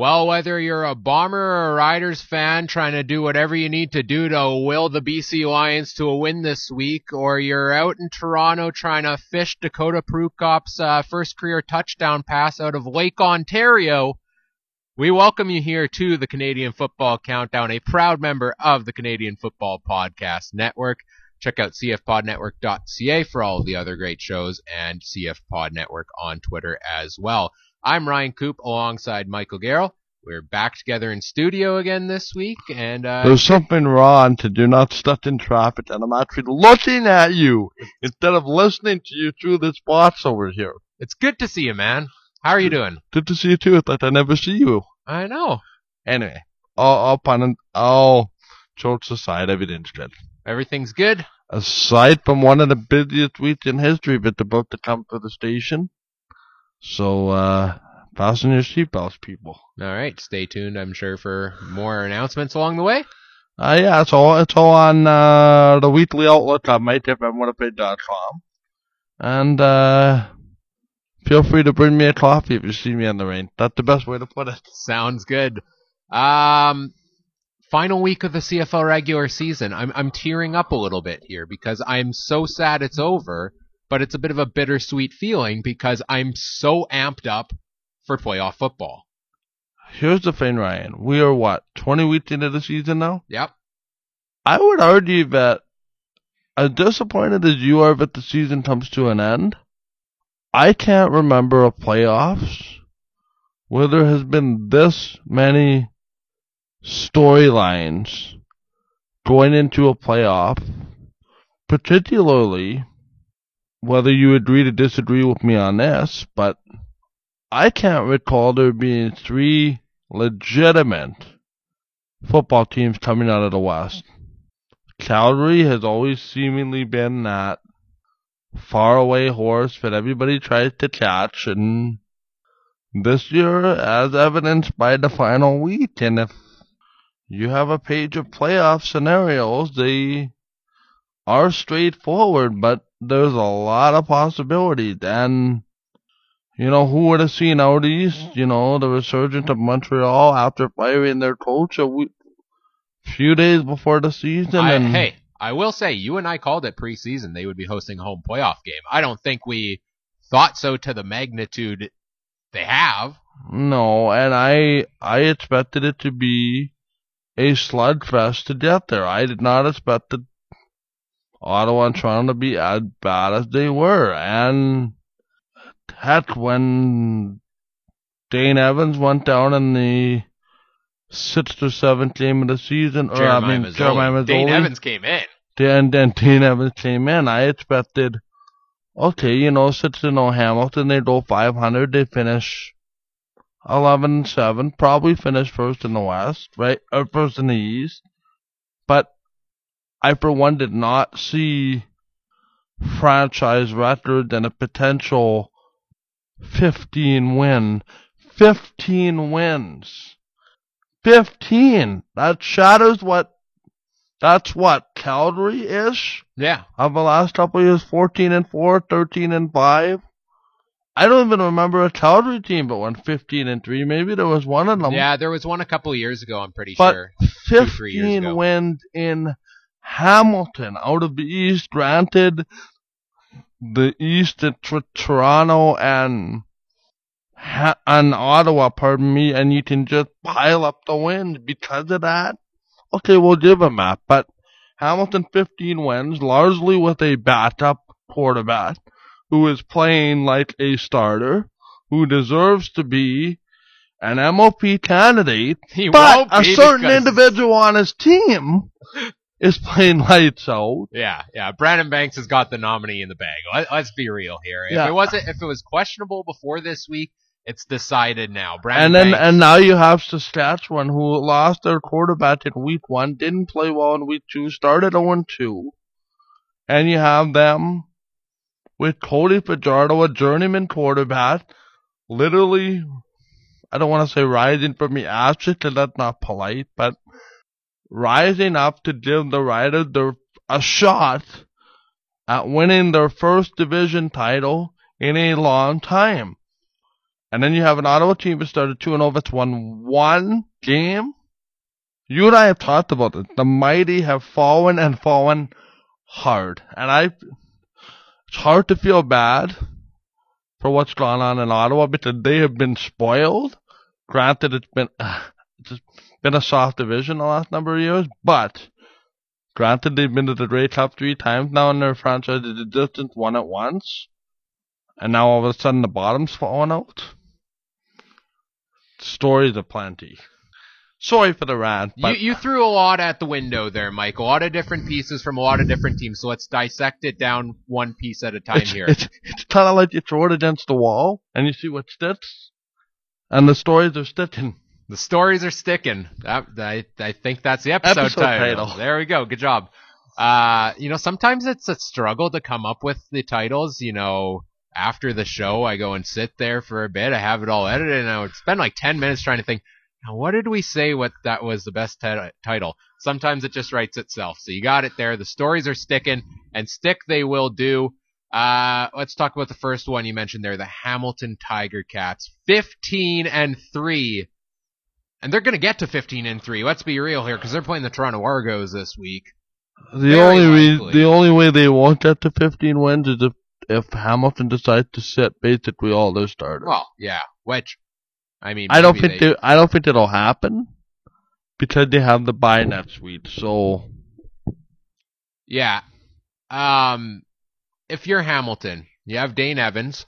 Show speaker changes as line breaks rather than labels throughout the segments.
Well, whether you're a Bomber or a Riders fan trying to do whatever you need to do to will the BC Lions to a win this week, or you're out in Toronto trying to fish Dakota Prukop's uh, first career touchdown pass out of Lake Ontario, we welcome you here to the Canadian Football Countdown, a proud member of the Canadian Football Podcast Network. Check out cfpodnetwork.ca for all the other great shows and CFPod Network on Twitter as well. I'm Ryan Coop alongside Michael Garrell. We're back together in studio again this week, and uh,
There's something wrong to do not stuck in traffic, and I'm actually looking at you instead of listening to you through this box over here.
it's good to see you, man. How are you doing?
Good to see you too. It's like I never see you.
I know.
Anyway, all, pun and all jokes aside, everything's good.
Everything's good.
Aside from one of the busiest weeks in history, but about to come for the station. So, uh, fasten your seatbelts, people.
All right, stay tuned, I'm sure, for more announcements along the way.
Uh, yeah, it's all, it's all on, uh, the weekly outlet on mytipmwinnipeg.com. And, uh, feel free to bring me a coffee if you see me in the rain. That's the best way to put it.
Sounds good. Um, final week of the CFL regular season. I'm I'm tearing up a little bit here because I'm so sad it's over, but it's a bit of a bittersweet feeling because I'm so amped up for playoff football.
Here's the thing, Ryan. We are what, 20 weeks into the season now?
Yep.
I would argue that as disappointed as you are that the season comes to an end, I can't remember a playoffs where there has been this many storylines going into a playoff, particularly whether you agree to disagree with me on this, but I can't recall there being three legitimate football teams coming out of the West. Calgary has always seemingly been that faraway horse that everybody tries to catch, and this year, as evidenced by the final week, and if you have a page of playoff scenarios, they are straightforward, but there's a lot of possibilities, and you know, who would have seen out east, you know, the resurgence of Montreal after firing their coach a week, few days before the season?
I,
and
hey, I will say you and I called it preseason they would be hosting a home playoff game. I don't think we thought so to the magnitude they have.
No, and I I expected it to be a slugfest to get there. I did not expect the Ottawa and Toronto to be as bad as they were. And heck, when Dane Evans went down in the sixth or seventh game of the season, or
Jeremiah
I mean
Masoli.
Jeremiah
Dane Evans came in.
And then Dane Evans came in. I expected, okay, you know, since you know Hamilton, they go 500, they finish 11 7, probably finish first in the West, right? Or first in the East. I, for one, did not see franchise record and a potential 15 win. 15 wins. 15! That shatters what, that's what, Calgary ish?
Yeah.
of the last couple of years 14 and 4, 13 and 5. I don't even remember a Calgary team but won 15 and 3. Maybe there was one of them.
Yeah, there was one a couple of years ago, I'm pretty
but
sure. Two, three years
15
ago.
wins in Hamilton out of the East. Granted, the East at Toronto and ha- and Ottawa, pardon me, and you can just pile up the wins because of that. Okay, we'll give them that, but Hamilton 15 wins, largely with a backup quarterback who is playing like a starter, who deserves to be an MOP candidate,
He
but a certain individual on his team is playing lights out.
Yeah, yeah. Brandon Banks has got the nominee in the bag. Let, let's be real here. If
Yeah.
it wasn't, if it was questionable before this week, it's decided now. Brandon
And then
Banks-
and now you have Saskatchewan who lost their quarterback in week one, didn't play well in week two, started 0 2. And you have them with Cody Fajardo, a journeyman quarterback, literally I don't want to say rising from the ashes because that's not polite, but rising up to give the Riders their, a shot at winning their first division title in a long time. And then you have an Ottawa team that started 2 0 that's won one game. You and I have talked about it. The mighty have fallen and fallen hard. And I, it's hard to feel bad for what's gone on in Ottawa because they have been spoiled. Granted, it's been, uh, it's been a soft division the last number of years, but granted, they've been to the Grey Cup three times now in their franchise. They just won it once. And now all of a sudden the bottom's falling out. Stories aplenty. Sorry for the rant,
You,
but
you threw a lot at the window there, Mike. A lot of different pieces from a lot of different teams. So let's dissect it down one piece at a time
it's,
here.
it's, it's kind of like you throw it against the wall and you see what sticks. And the stories are sticking.
The stories are sticking. That, I, I think that's the episode,
Episode
title.
title.
There we go. Good job. Uh, you know, sometimes it's a struggle to come up with the titles. You know, after the show, I go and sit there for a bit. I have it all edited, and I would spend like ten minutes trying to think. Now, what did we say? What that was the best ti- title? Sometimes it just writes itself. So you got it there. The stories are sticking, and stick they will do. Uh, let's talk about the first one you mentioned there, the Hamilton Tiger Cats, fifteen and three and they're going to get to 15 and 3. Let's be real here because they're playing the Toronto Argos this week.
The
Very
only re- the only way they won't get to 15 wins is if if Hamilton decides to sit basically all their starters.
Well, yeah, which I mean,
I don't think
they,
they, I don't think it'll happen because they have the bye next week. So
yeah. Um if you're Hamilton, you have Dane Evans,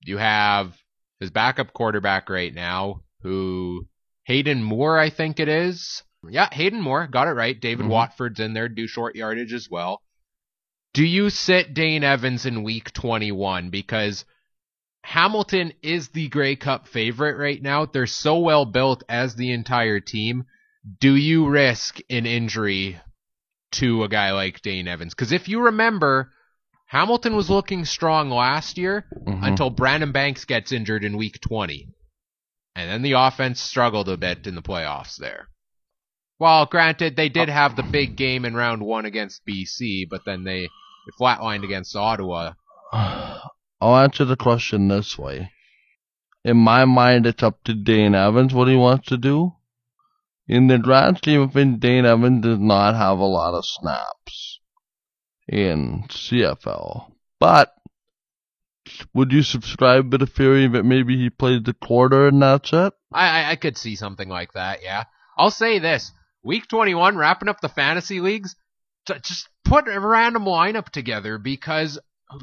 you have his backup quarterback right now who Hayden Moore, I think it is. Yeah, Hayden Moore, got it right. David
Mhm.
Watford's in there, do short yardage as well. Do you sit Dane Evans in week 21 because Hamilton is the Grey Cup favorite right now. They're so well built as the entire team. Do you risk an injury to a guy like Dane Evans? Because if you remember, Hamilton was looking strong last year
mhm.
until Brandon Banks gets injured in week 20. And then the offense struggled a bit in the playoffs there. Well, granted, they did have the big game in round one against BC, but then they, flatlined against Ottawa.
I'll answer the question this way. In my mind, it's up to Dane Evans what he wants to do. In the of things, Dane Evans does not have a lot of snaps in CFL. But would you subscribe to the theory that maybe he played the quarter and that's it?
I, I, I could see something like that, yeah. I'll say this. Week 21, wrapping up the fantasy leagues, just put a random lineup together because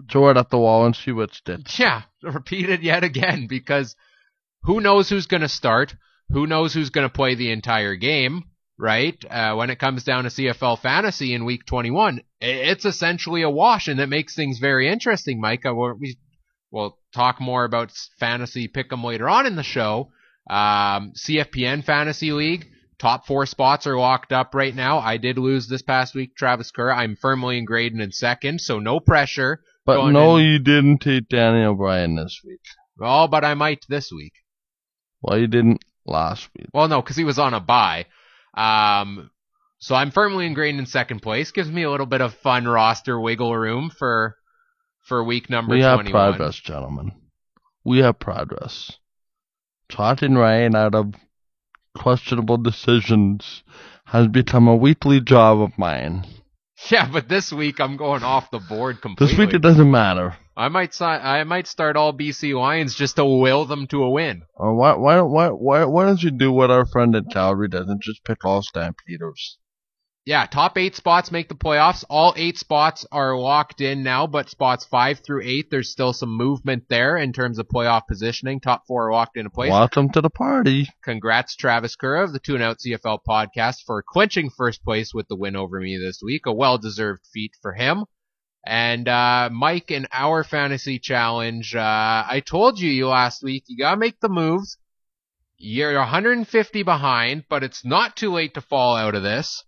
Throw it at the wall and see what sticks.
Yeah, repeat it yet again because who knows who's going to start? Who knows who's going to play the entire game, right? Uh, when it comes down to CFL fantasy in week 21, it's essentially a wash, and that makes things very interesting, Mike. We will talk more about fantasy pick'em later on in the show. Um, CFPN Fantasy League. Top four spots are locked up right now. I did lose this past week, Travis Kerr. I'm firmly in Graydon in second, so no pressure.
But no,
in-
you didn't take Danny O'Brien this week.
Oh, but I might this week.
Well, you didn't last week.
Well, no, because he was on a bye. Um, so I'm firmly ingrained in second place. Gives me a little bit of fun roster wiggle room for for week number
we have progress, gentlemen. We have progress. Trotting Ryan out of questionable decisions has become a weekly job of mine.
Yeah, but this week I'm going off the board completely.
This week it doesn't matter.
I might si- I might start all BC Lions just to will them to a win.
Or why, why, why, why, why don't you do what our friend at Calgary does and just pick all Stampeders?
Yeah, top eight spots make the playoffs. All eight spots are locked in now, but spots five through eight, there's still some movement there in terms of playoff positioning. Top four are locked into place.
Welcome to the party.
Congrats, Travis Kerr of the Tune Out CFL podcast for clinching first place with the win over me this week. A well deserved feat for him. And uh, Mike, in our fantasy challenge, uh, I told you you last week you gotta make the moves. You're 150 behind, but it's not too late to fall out of this.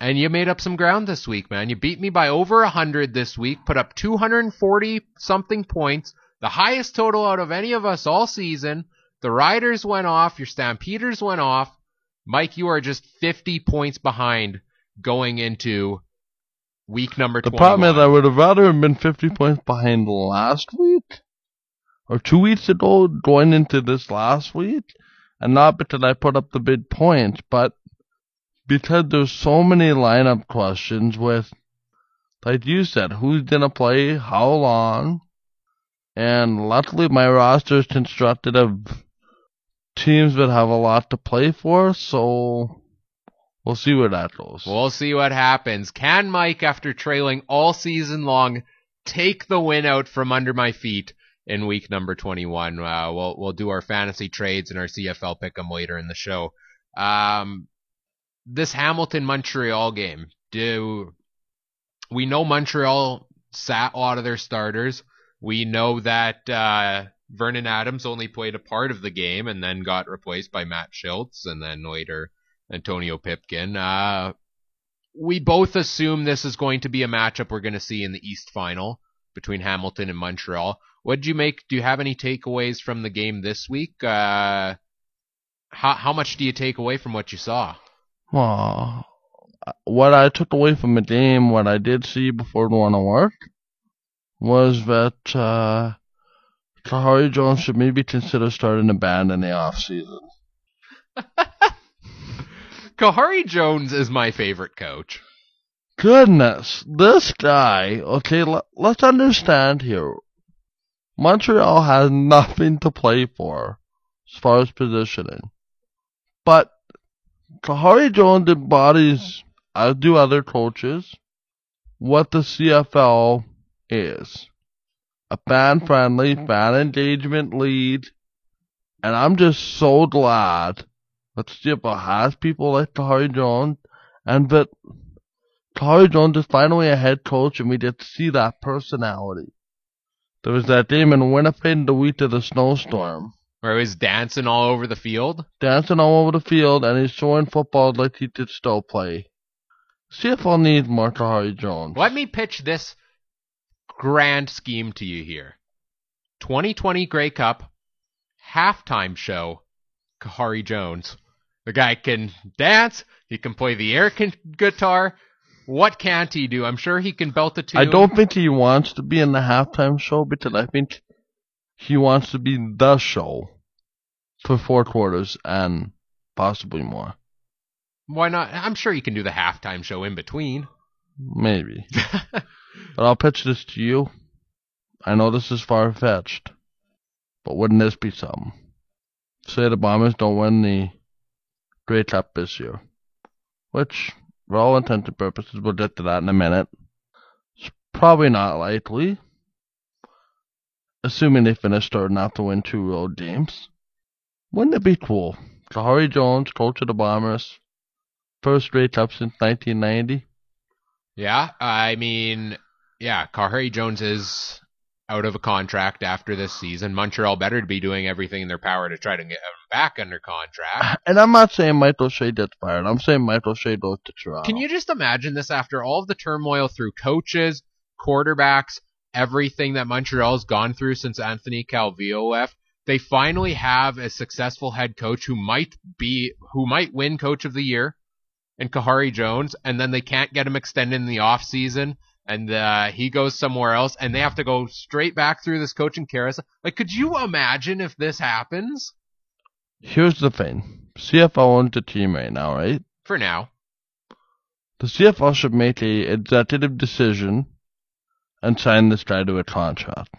And you made up some ground this week, man. You beat me by over 100 this week, put up 240 something points, the highest total out of any of us all season. The Riders went off, your Stampeders went off. Mike, you are just 50 points behind going into week number
The
21.
problem is, I would have rather have been 50 points behind last week, or two weeks ago, going into this last week, and not because I put up the big points, but because there's so many lineup questions with, like you said, who's gonna play, how long, and luckily my roster is constructed of teams that have a lot to play for, so we'll see where that goes.
We'll see what happens. Can Mike, after trailing all season long, take the win out from under my feet in week number 21? Uh, we'll we'll do our fantasy trades and our CFL pick'em later in the show. Um, this Hamilton Montreal game. Do we know Montreal sat a lot of their starters? We know that uh, Vernon Adams only played a part of the game and then got replaced by Matt Shiltz and then later Antonio Pipkin. Uh, we both assume this is going to be a matchup we're going to see in the East Final between Hamilton and Montreal. What did you make? Do you have any takeaways from the game this week? Uh, how how much do you take away from what you saw?
Well, what I took away from the game, what I did see before going to work, was that uh, Khari Jones should maybe consider starting a band in the off season.
Khari Jones is my favorite coach.
Goodness, this guy. Okay, l- let's understand here. Montreal has nothing to play for as far as positioning, but Khari Jones embodies, as do other coaches, what the CFL is. A fan friendly, fan engagement lead. And I'm just so glad that CFL has people like Khari Jones and that Kahari Jones is finally a head coach and we get to see that personality. There was that game in Winnipeg the week of the snowstorm.
Where he was dancing all over the field.
Dancing all over the field and he's showing football like he did still play. CFL needs more Khari Jones.
Let me pitch this grand scheme to you here. 2020 Grey Cup halftime show. Khari Jones. The guy can dance. He can play the air con- guitar. What can't he do? I'm sure he can belt a tune.
I don't think he wants to be in the halftime show because I think he wants to be the show for four quarters and possibly more.
Why not? I'm sure he can do the halftime show in between.
Maybe. but I'll pitch this to you. I know this is far fetched, but wouldn't this be something? Say the Bombers don't win the Grey Cup this year, which, for all intents and purposes, we'll get to that in a minute. It's probably not likely, assuming they finish third enough to win two road games. Wouldn't it be cool? Khari Jones, coach of the Bombers, first Grey Cup since 1990.
Yeah, I mean, yeah, Khari Jones is out of a contract after this season. Montreal better to be doing everything in their power to try to get him back under contract.
And I'm not saying Mike O'Shea gets fired. I'm saying Mike O'Shea goes to Toronto.
Can you just imagine this after all of the turmoil through coaches, quarterbacks, everything that Montreal's gone through since Anthony Calvillo left? They finally have a successful head coach who might be who might win coach of the year and Khari Jones, and then they can't get him extended in the off season, and uh, he goes somewhere else, and they have to go straight back through this coaching carousel. Like, could you imagine if this happens?
Here's the thing. CFL owns the team right now, right?
For now,
The CFL should make a executive decision and sign this guy to a contract.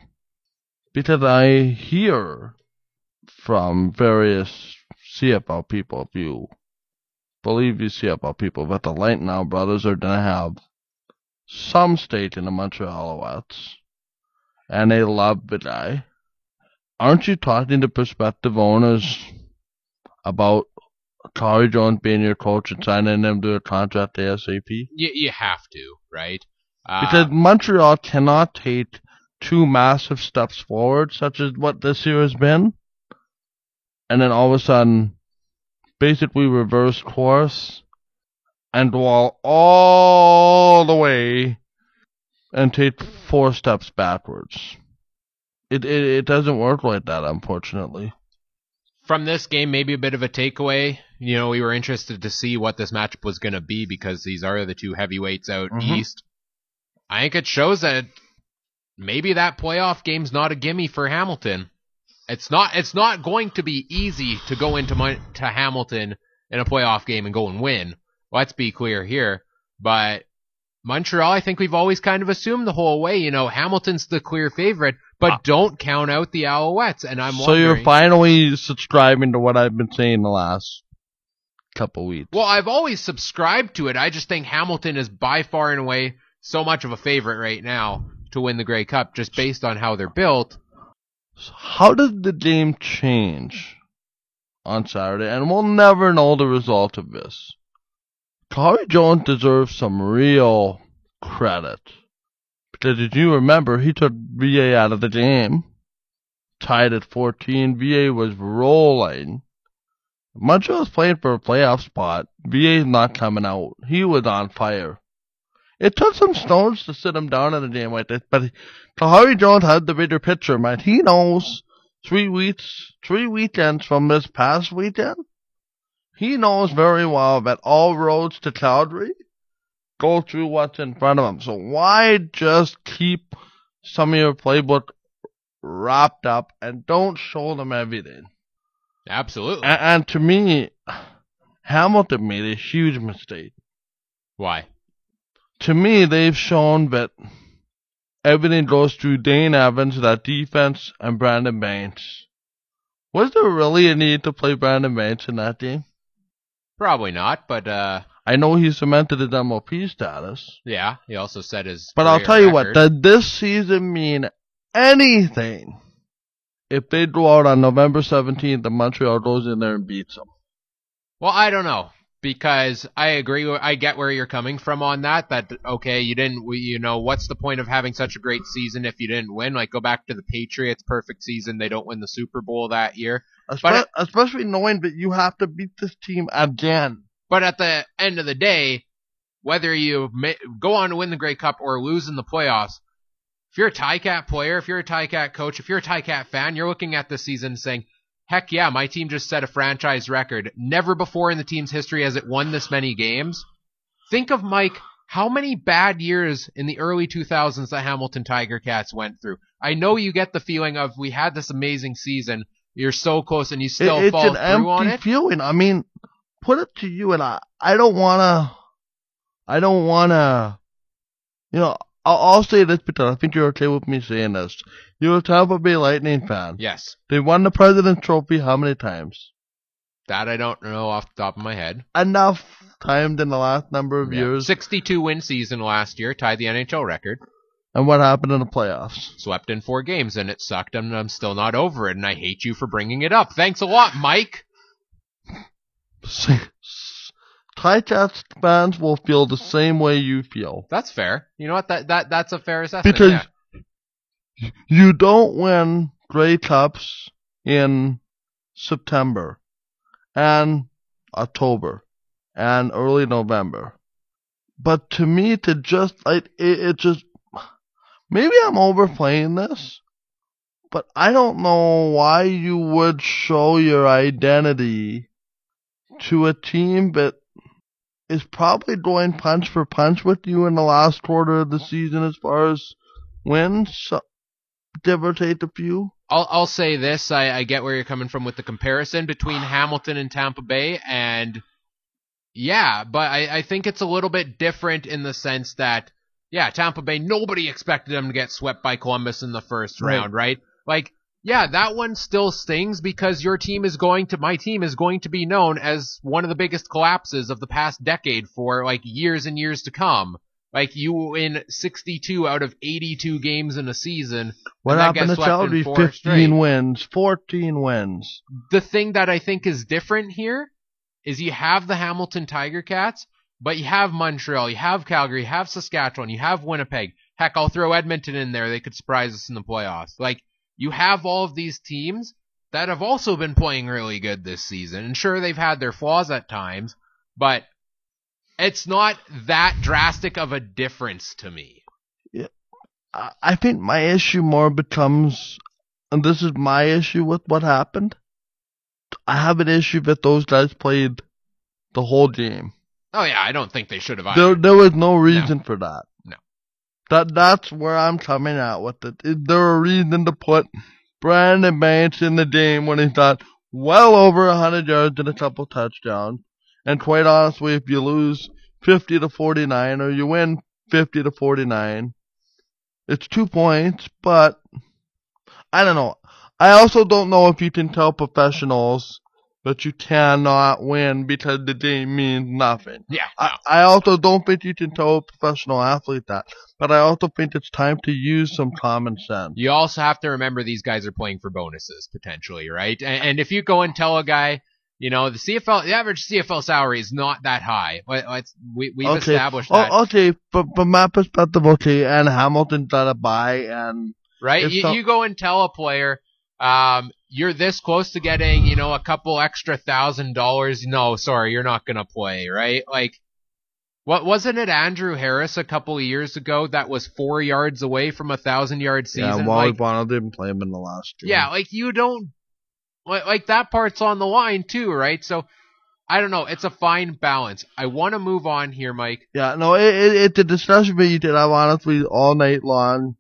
Because I hear from various CFL people, if you believe these CFL people, that the Lightnow brothers are going to have some stake in the Montreal Alouettes. And they love the guy. Aren't you talking to prospective owners about Khari Jones being your coach and signing him to a contract ASAP?
you, you have to, right? Uh,
Because Montreal cannot take two massive steps forward, such as what this year has been, and then all of a sudden, basically reverse course and wall all the way and take four steps backwards. It, it it doesn't work like that, unfortunately.
from this game, maybe a bit of a takeaway. You know, we were interested to see what this matchup was going to be because these are the two heavyweights out
Mhm.
east. I think it shows that maybe that playoff game's not a gimme for Hamilton. It's not. It's not going to be easy to go into Mon- to Hamilton in a playoff game and go and win. Let's be clear here. But Montreal, I think we've always kind of assumed the whole way. You know, Hamilton's the clear favorite, but
Ah.
don't count out the Alouettes. And I'm
so you're finally subscribing to what I've been saying the last couple weeks.
Well, I've always subscribed to it. I just think Hamilton is by far and away so much of a favorite right now to win the Grey Cup just based on how they're built.
How did the game change on Saturday? And we'll never know the result of this. Khari Jones deserves some real credit. Because as you remember, he took VA out of the game. Tied at 14. VA was rolling. Montreal's playing for a playoff spot. VA's not coming out. He was on fire. It took some stones to sit him down in a game like this, but Khari Jones had the bigger picture, man. He knows three weeks, three weekends from this past weekend. He knows very well that all roads to Calgary go through what's in front of him. So why just keep some of your playbook wrapped up and don't show them everything?
Absolutely.
And, and to me, Hamilton made a huge mistake.
Why?
To me, they've shown that everything goes through Dane Evans, that defense, and Brandon Banks. Was there really a need to play Brandon Banks in that game?
Probably not, but uh
I know he cemented his MLP status,
yeah, he also said his
but I'll tell you what, did this season mean anything if they go out on November 17th and Montreal goes in there and beats them?
Well, I don't know because I agree. I get where you're coming from on that. That okay, you didn't. we- You know, what's the point of having such a great season if you didn't win? Like, go back to the Patriots' perfect season. They don't win the Super Bowl that year.
Espe- especially knowing that you have to beat this team again.
But at the end of the day, whether you go on to win the Grey Cup or lose in the playoffs, if you're a Ticat player, if you're a Ticat coach, if you're a Ticat fan, you're looking at this season saying, heck yeah, my team just set a franchise record. Never before in the team's history has it won this many games. Think of Mike, how many bad years in the early 2000s the Hamilton Tiger Cats went through. I know you get the feeling of we had this amazing season. You're so close and you still
It- it's
fall
an
through on
empty
it.
feeling. I mean, put it to you, and I, I don't wanna, I don't wanna, you know, I'll, I'll say this because I think you're okay with me saying this. You're a Tampa Bay Lightning fan.
Yes.
They won the President's Trophy how many times?
That I don't know off the top of my head.
Enough times in the last number of
Yeah.
years.
62 win season last year, tied the NHL record.
And what happened in the playoffs?
Swept in four games and it sucked and I'm still not over it and I hate you for bringing it up. Thanks a lot, Mike.
Ticats fans will feel the same way you feel.
That's fair. You know what? That that that's a fair assessment.
Because
yeah.
You don't win Grey Cups in September and October and early November. But to me, to just like it, it just maybe I'm overplaying this, but I don't know why you would show your identity to a team that is probably going punch for punch with you in the last quarter of the season as far as wins. So, take a few.
I'll I'll say this. I, I get where you're coming from with the comparison between Hamilton and Tampa Bay, and yeah, but I, I think it's a little bit different in the sense that yeah, Tampa Bay nobody expected them to get swept by Columbus in the first
Right.
round, right? Like yeah, that one still stings because your team is going to my team is going to be known as one of the biggest collapses of the past decade for like years and years to come. Like you win 62 out of 82 games in a season.
What happened to Calgary? 15
straight.
wins, 14 wins.
the thing that I think is different here is you have the Hamilton Tiger Cats, But you have Montreal, you have Calgary, you have Saskatchewan, you have Winnipeg. Heck, I'll throw Edmonton in there. They could surprise us in the playoffs. Like, you have all of these teams that have also been playing really good this season. And sure, they've had their flaws at times, but it's not that drastic of a difference to me.
I I think my issue more becomes, and this is my issue with what happened. I have an issue that those guys played the whole game.
Oh yeah, I don't think they should have
There,
either.
there was no reason for that.
No.
That that's where I'm coming at with it. Is there a reason to put Brandon Banks in the game when he's got well over a hundred yards and a couple touchdowns? And quite honestly, if you lose fifty to forty nine or you win fifty to forty nine, it's two points, but I don't know. I also don't know if you can tell professionals that you cannot win because the game means nothing.
Yeah,
I, I also don't think you can tell a professional athlete that, but I also think it's time to use some common sense.
You also have to remember these guys are playing for bonuses potentially, right? And, and if you go and tell a guy, you know, the CFL, the average CFL salary is not that high. But it's, we, we've
Okay.
established that,
Oh, okay, but from my perspective, okay, and Hamilton got a buy, and
right? You,
so-
you go and tell a player, um, you're this close to getting, you know, a couple extra thousand dollars. No, sorry, you're not gonna play, right? Like, what wasn't it Andrew Harris a couple of years ago that was four yards away from a thousand yard
yeah,
season?
Wally
like,
Bonner didn't play him in the last game.
Yeah, like you don't like, like that part's on the line too, right? So I don't know. It's a fine balance. I want to move on here, Mike.
Yeah, no, it, it, it's a discussion that you did have honestly all night long,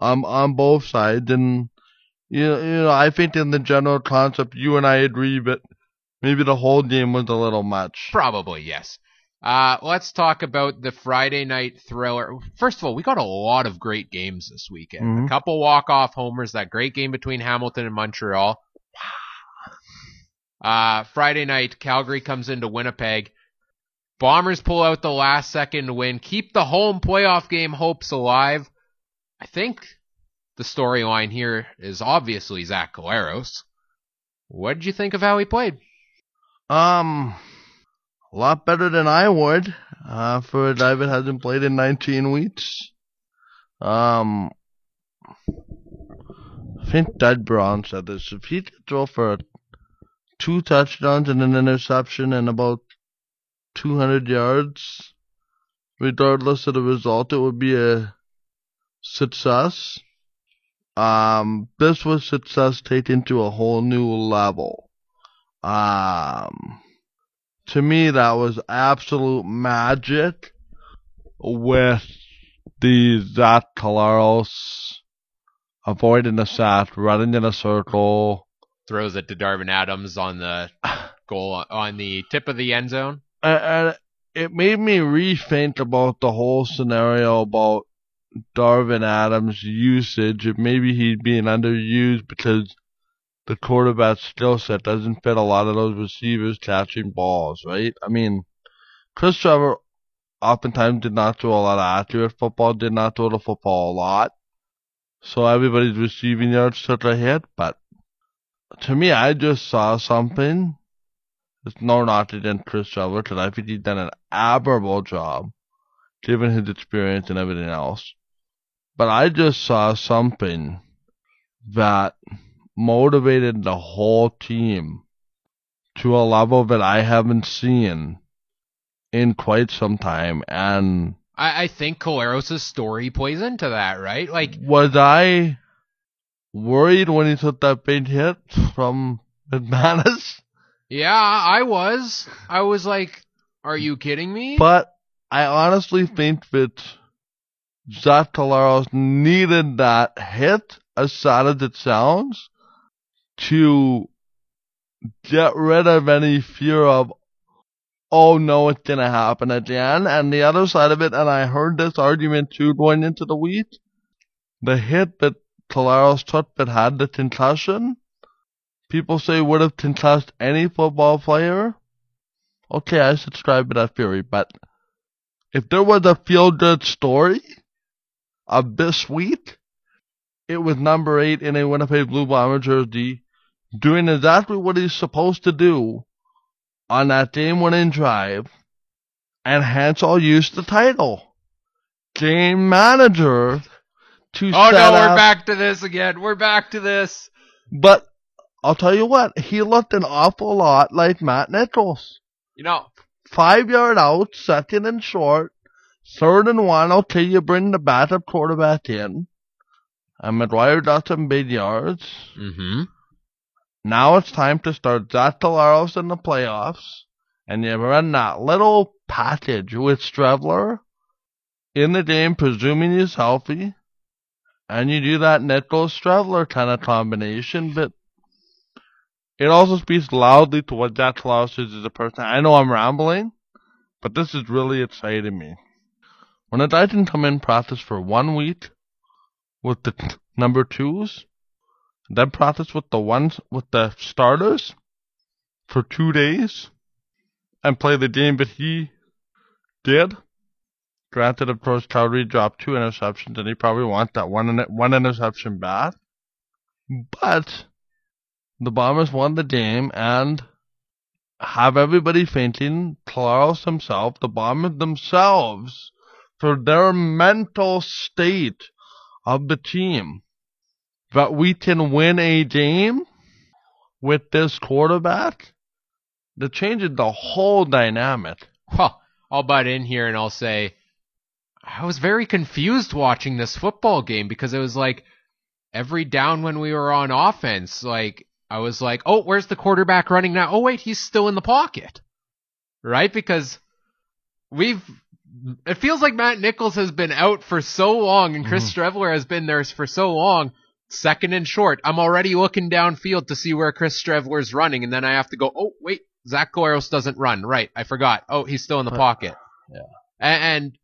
um, on both sides, and you know, you know, I think in the general concept, you and I agree, but maybe the whole game was a little much.
Probably yes. Uh, let's talk about the Friday night thriller. First of all, we got a lot of great games this weekend.
Mhm.
A couple walk-off homers. That great game between Hamilton and Montreal. Uh, Friday night, Calgary comes into Winnipeg. Bombers pull out the last second win, keep the home playoff game hopes alive. I think the storyline here is obviously Zach Collaros. What did you think of how he played?
Um, a lot better than I would, uh, for a guy that hasn't played in 19 weeks. Um, I think Doug Brown said this. If he could throw for two touchdowns and an interception and about 200 yards, regardless of the result, it would be a success. Um, this was success taken to a whole new level. Um, to me, that was absolute magic with the Zach Collaros avoiding the sack, running in a circle.
Throws it to Darvin Adams on the goal on the tip of the end zone.
And, it made me rethink about the whole scenario about Darvin Adams' usage. Maybe he's being underused because the quarterback skill set doesn't fit a lot of those receivers catching balls, right? I mean, Chris Streveler oftentimes did not throw a lot of accurate football, did not throw the football a lot. So everybody's receiving yards took a hit, but to me, I just saw something. It's no knock against Chris Streveler, because I think he's done an admirable job, given his experience and everything else. But I just saw something that motivated the whole team to a level that I haven't seen in quite some time. And
I, I think Collaros' story plays into that, right? Like,
was I worried when he took that big hit from McManus?
yeah, I was. I was like, are you kidding me?
But I honestly think that Zach Collaros needed that hit, as sad as it sounds, to get rid of any fear of, oh no, it's gonna happen again. And the other side of it, and I heard this argument too going into the week, the hit that Collaros took that had the concussion, people say would have concussed any football player. Okay, I subscribe to that theory, but if there was a feel good story of this week, it was number eight in a Winnipeg Blue Bomber jersey doing exactly what he's supposed to do on that game winning drive and hence I'll the title. Game manager
Oh no, we're back to this again. We're back to this.
But I'll tell you what, he looked an awful lot like Matt Nichols.
You know,
Five yard out, second and short, third and one, okay, you bring the backup quarterback in. And McGuire got some big yards.
mm-hmm.
Now it's time to start Zach Collaros in the playoffs. And you run that little package with Streveler in the game, presuming he's healthy. And you do that Nichols Streveler kind of combination, but it also speaks loudly to what Zach Collaros is as a person. I know I'm rambling, but this is really exciting me. When a guy can come in practice for one week with the number twos, then practice with the ones with the starters for two days and play the game that he did. Granted, of course, Calgary dropped two interceptions, and he probably wants that one one interception back. But the Bombers won the game and have everybody fainting, Claus himself, the Bombers themselves, for their mental state of the team that we can win a game with this quarterback, that changes the whole dynamic.
Well, I'll butt in here and I'll say I was very confused watching this football game because it was like every down when we were on offense, like I was like, oh, where's the quarterback running now? Oh, wait, he's still in the pocket. Right? Because we've, it feels like Matt Nichols has been out for so long and Chris mm-hmm. Streveler has been there for so long. Second and short. I'm already looking downfield to see where Chris Streveler's running, and then I have to go, oh, wait, Zach Collaros doesn't run. Right, I forgot. Oh, he's still in the pocket.
Uh,
yeah. And,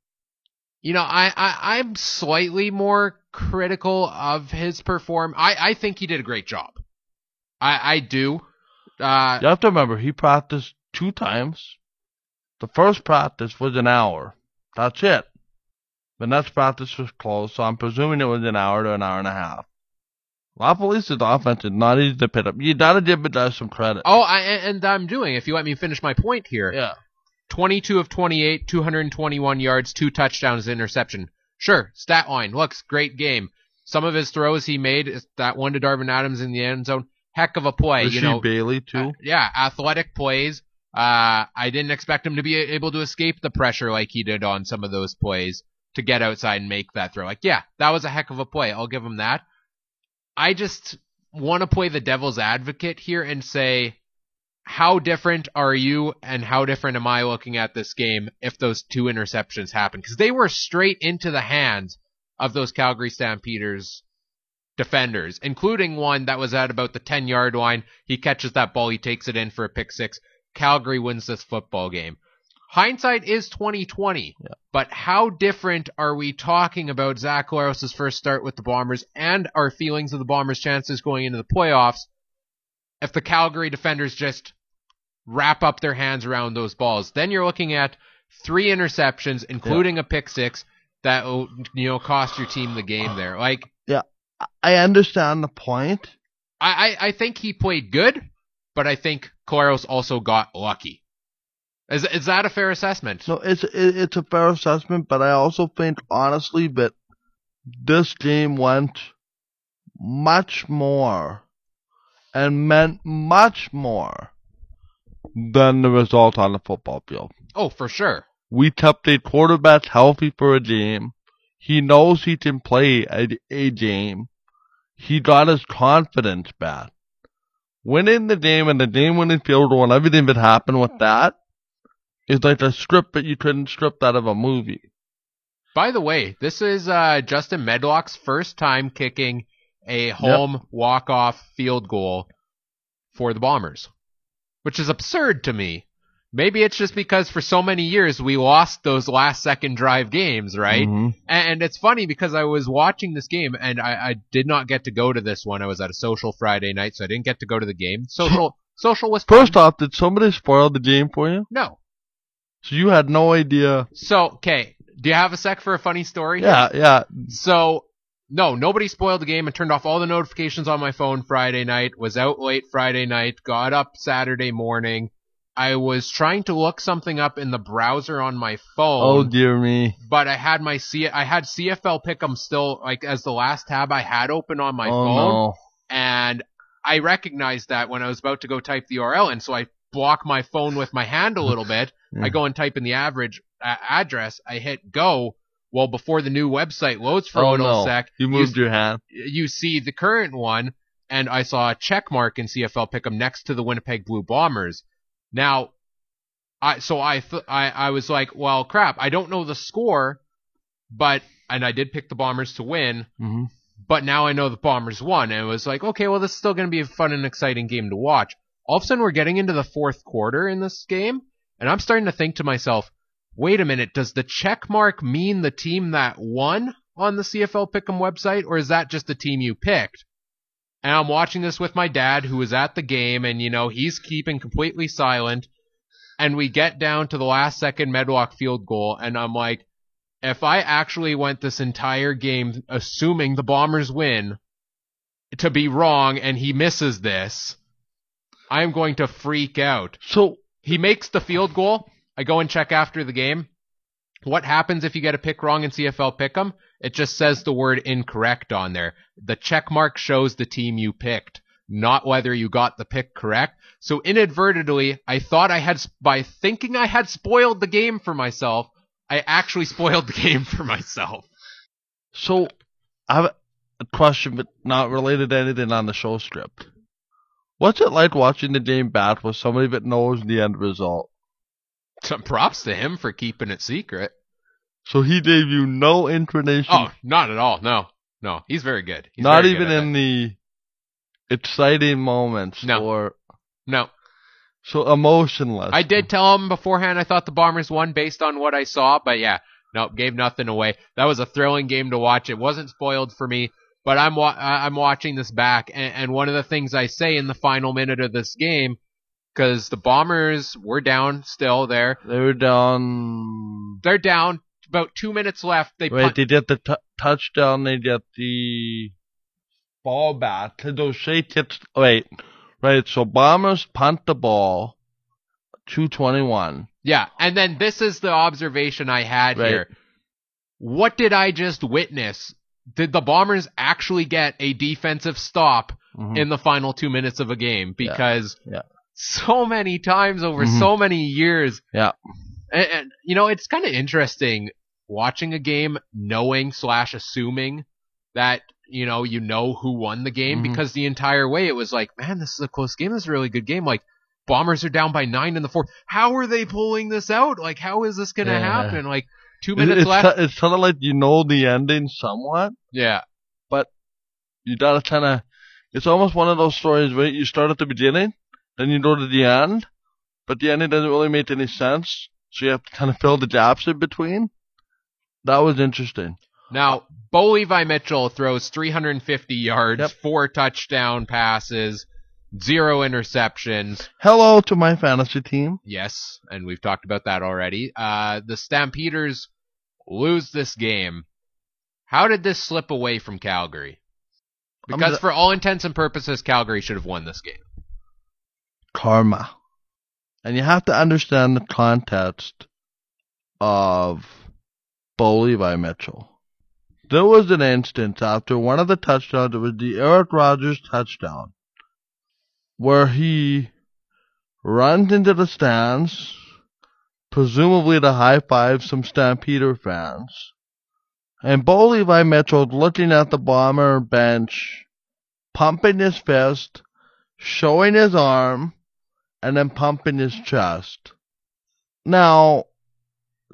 you know, I, I, I'm slightly more critical of his perform. I, I think he did a great job. I, I do. Uh,
You have to remember, he practiced two times. The first practice was an hour. That's it. The next practice was closed, so I'm presuming it was an hour to an hour and a half. LaPolice's offense is not easy to pick up. You gotta give guy some credit.
oh, I, and I'm doing, if you let me finish my point here.
yeah.
22 of 28, 221 yards, two touchdowns, interception. Sure, stat line looks great game. Some of his throws he made, that one to Darvin Adams in the end zone, heck of a play.
Rasheed
you know,
Bailey too.
uh, yeah, athletic plays. Uh, I didn't expect him to be able to escape the pressure like he did on some of those plays to get outside and make that throw. Like, yeah, that was a heck of a play. I'll give him that. I just want to play the devil's advocate here and say, how different are you and how different am I looking at this game if those two interceptions happen? Because they were straight into the hands of those Calgary Stampeders defenders, including one that was at about the 10 yard line. He catches that ball, he takes it in for a pick six. Calgary wins this football game. Hindsight is 2020,
Yeah.
but how different are we talking about Zach Collaros' first start with the Bombers and our feelings of the Bombers' chances going into the playoffs if the Calgary defenders just wrap up their hands around those balls? Then you're looking at three interceptions, including a pick six, that will you know cost your team the game there. Like yeah,
I understand the point.
I, I, I think he played good, but I think Collaros also got lucky. Is is that a fair assessment?
No, it's it, it's a fair assessment, but I also think honestly that this game went much more and meant much more than the result on the football field.
Oh, for sure.
We kept a quarterback healthy for a game. He knows he can play a, a game. He got his confidence back. Winning the game and the game winning field goal and everything that happened with that is like a script that you couldn't script out of a movie.
By the way, this is uh, Justin Medlock's first time kicking a home walk-off field goal for the Bombers, which is absurd to me. Maybe it's just because for so many years we lost those last second drive games, right?
Mhm.
And it's funny because I was watching this game and I, I did not get to go to this one. I was at a social Friday night, so I didn't get to go to the game. Social social was fun.
First off, did somebody spoil the game for you?
no.
So you had no idea.
So okay, do you have a sec for a funny story?
Yeah, yeah.
So no, nobody spoiled the game and turned off all the notifications on my phone Friday night. Was out late Friday night. Got up Saturday morning. I was trying to look something up in the browser on my phone.
Oh dear me.
but I had my C I had CFL Pick'em still like as the last tab I had open on my
oh
phone,
no.
and I recognized that when I was about to go type the URL, and so I block my phone with my hand a little bit.
Yeah.
I go and type in the average uh, address. I hit go. Well, before the new website loads for a
Oh
little
no.
sec,
You moved your hand.
you see the current one, and I saw a check mark in CFL Pick'em next to the Winnipeg Blue Bombers. Now, I so I th- I I was like, well, crap, I don't know the score, but and I did pick the Bombers to win,
Mm-hmm.
but now I know the Bombers won, and it was like, okay, well, this is still going to be a fun and exciting game to watch. All of a sudden, we're getting into the fourth quarter in this game, and I'm starting to think to myself, wait a minute, does the check mark mean the team that won on the CFL Pick'em website, or is that just the team you picked? And I'm watching this with my dad, who was at the game, and you know he's keeping completely silent. And we get down to the last second Medlock field goal, and I'm like, if I actually went this entire game assuming the Bombers win to be wrong, and he misses this, I'm going to freak out.
So
He makes the field goal. I go and check after the game. What happens if you get a pick wrong in CFL Pick'em? It just says the word incorrect on there. The check mark shows the team you picked, not whether you got the pick correct. So inadvertently, I thought I had, by thinking I had spoiled the game for myself, I actually spoiled the game for myself.
so I have a question but not related to anything on the show script. What's it like watching the game back with somebody that knows the end result?
Some props to him for keeping it secret.
So he gave you no inclination
Oh, not at all. No, no, he's very good. He's
not
very
even
at
in
that.
the exciting moments
No.
or
No,
so emotionless.
I did tell him beforehand I thought the Bombers won based on what I saw, but yeah, no, gave nothing away. That was a thrilling game to watch. It wasn't spoiled for me, but I'm wa- I'm watching this back, and, and one of the things I say in the final minute of this game, because the Bombers were down still there,
They were down.
they're down. About two minutes left. They
Wait,
punt.
they get the t- touchdown. They get the ball back. O'Shea gets. Wait, right. So Bombers punt the ball. Two twenty one.
Yeah, and then this is the observation I had
Right.
here. What did I just witness? Did the Bombers actually get a defensive stop in the final two minutes of a game?
Mm-hmm. Yeah,
Because
yeah.
So many times over
Mhm.
so many years,
Yeah.
and, and you know, it's kind of interesting watching a game knowing slash assuming that you know you know who won the game
Mhm.
because the entire way it was like, man, this is a close game. This is a really good game. Like. Bombers are down by nine in the fourth. How are they pulling this out? Like, how is this gonna
Yeah.
happen? Like, two minutes
it's,
left.
it's kind of like you know the ending somewhat.
yeah, but
You gotta kind of. It's almost one of those stories where you start at the beginning, then you go to the end, but the ending doesn't really make any sense. So you have to kind of fill the gaps in between. That was interesting.
Now, Bo Levi Mitchell throws 350 yards,
Yep.
four touchdown passes, zero interceptions.
Hello to my fantasy team.
Yes, and we've talked about that already. Uh, the Stampeders lose this game. How did this slip away from Calgary? Because for all intents and purposes, Calgary should have won this game.
Karma. And you have to understand the context of Bo Levi Mitchell. There was an instance after one of the touchdowns, it was the Eric Rogers touchdown, where he runs into the stands, presumably to high five some Stampeder fans. And Bo Levi Mitchell looking at the bomber bench, pumping his fist, showing his arm, and then pumping his chest. Now,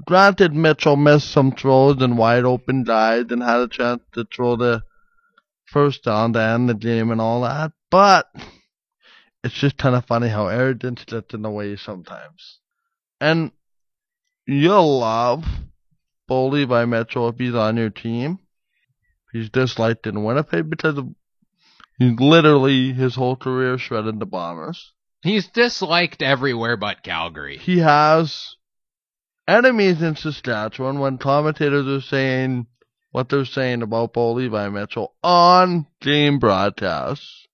granted, Mitchell missed some throws and wide open dives and had a chance to throw the first down to end the game and all that, but it's just kind of funny how arrogance gets in the way sometimes. And you'll love Bo Levi Mitchell if he's on your team. He's disliked in Winnipeg because of he's literally his whole career shredded the Bombers.
He's disliked everywhere but Calgary.
He has enemies in Saskatchewan when commentators are saying what they're saying about Bo Levi Mitchell on game broadcasts.